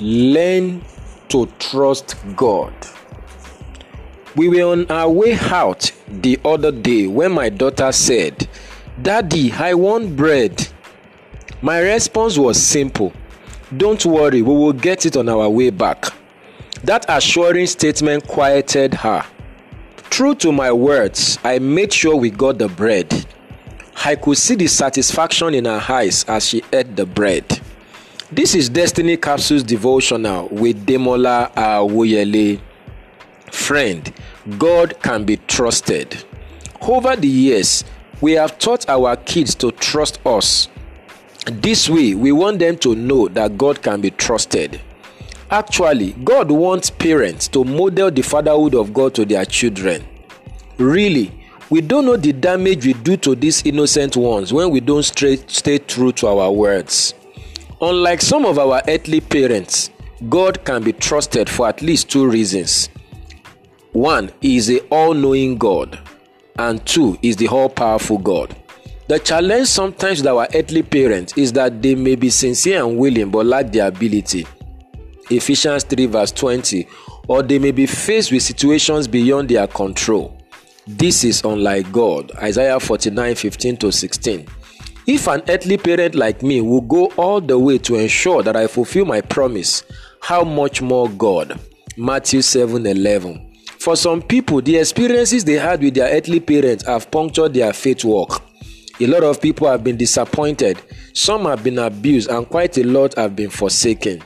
Learn to trust God. We were on our way out the other day when my daughter said, Daddy, I want bread. My response was simple Don't worry, we will get it on our way back. That assuring statement quieted her. True to my words, I made sure we got the bread. I could see the satisfaction in her eyes as she ate the bread. This is Destiny Capsules Devotional with Demola Awoyele. Friend, God can be trusted. Over the years, we have taught our kids to trust us. This way, we want them to know that God can be trusted. Actually, God wants parents to model the fatherhood of God to their children. Really, we don't know the damage we do to these innocent ones when we don't stay, stay true to our words. Unlike some of our earthly parents, God can be trusted for at least two reasons. One, is a all knowing God, and two, is the all powerful God. The challenge sometimes with our earthly parents is that they may be sincere and willing but lack the ability. Ephesians 3, verse 20, or they may be faced with situations beyond their control. This is unlike God. Isaiah 49, 15 to 16. If an earthly parent like me will go all the way to ensure that I fulfill my promise, how much more God? Matthew 7 11. For some people, the experiences they had with their earthly parents have punctured their faith walk. A lot of people have been disappointed, some have been abused, and quite a lot have been forsaken.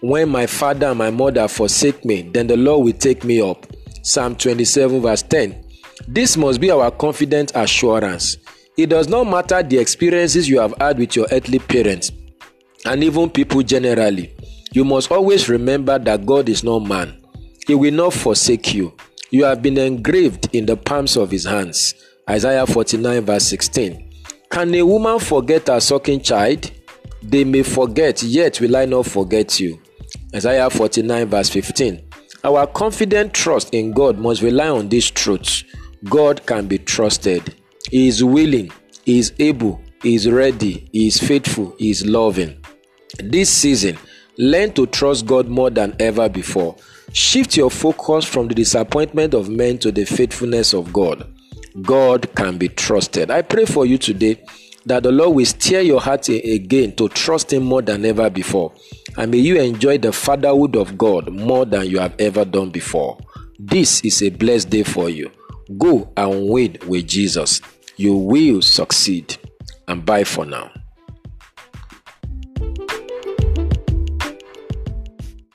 When my father and my mother forsake me, then the Lord will take me up. Psalm 27, verse 10. This must be our confident assurance. It does not matter the experiences you have had with your earthly parents and even people generally. You must always remember that God is not man. He will not forsake you. You have been engraved in the palms of his hands. Isaiah 49, verse 16. Can a woman forget her sucking child? They may forget, yet will I not forget you. Isaiah 49, verse 15. Our confident trust in God must rely on these truths. God can be trusted. He is willing, He is able, He is ready, He is faithful, He is loving. This season, learn to trust God more than ever before. Shift your focus from the disappointment of men to the faithfulness of God. God can be trusted. I pray for you today that the Lord will steer your heart again to trust Him more than ever before. And may you enjoy the fatherhood of God more than you have ever done before. This is a blessed day for you. Go and win with Jesus. You will succeed. And bye for now.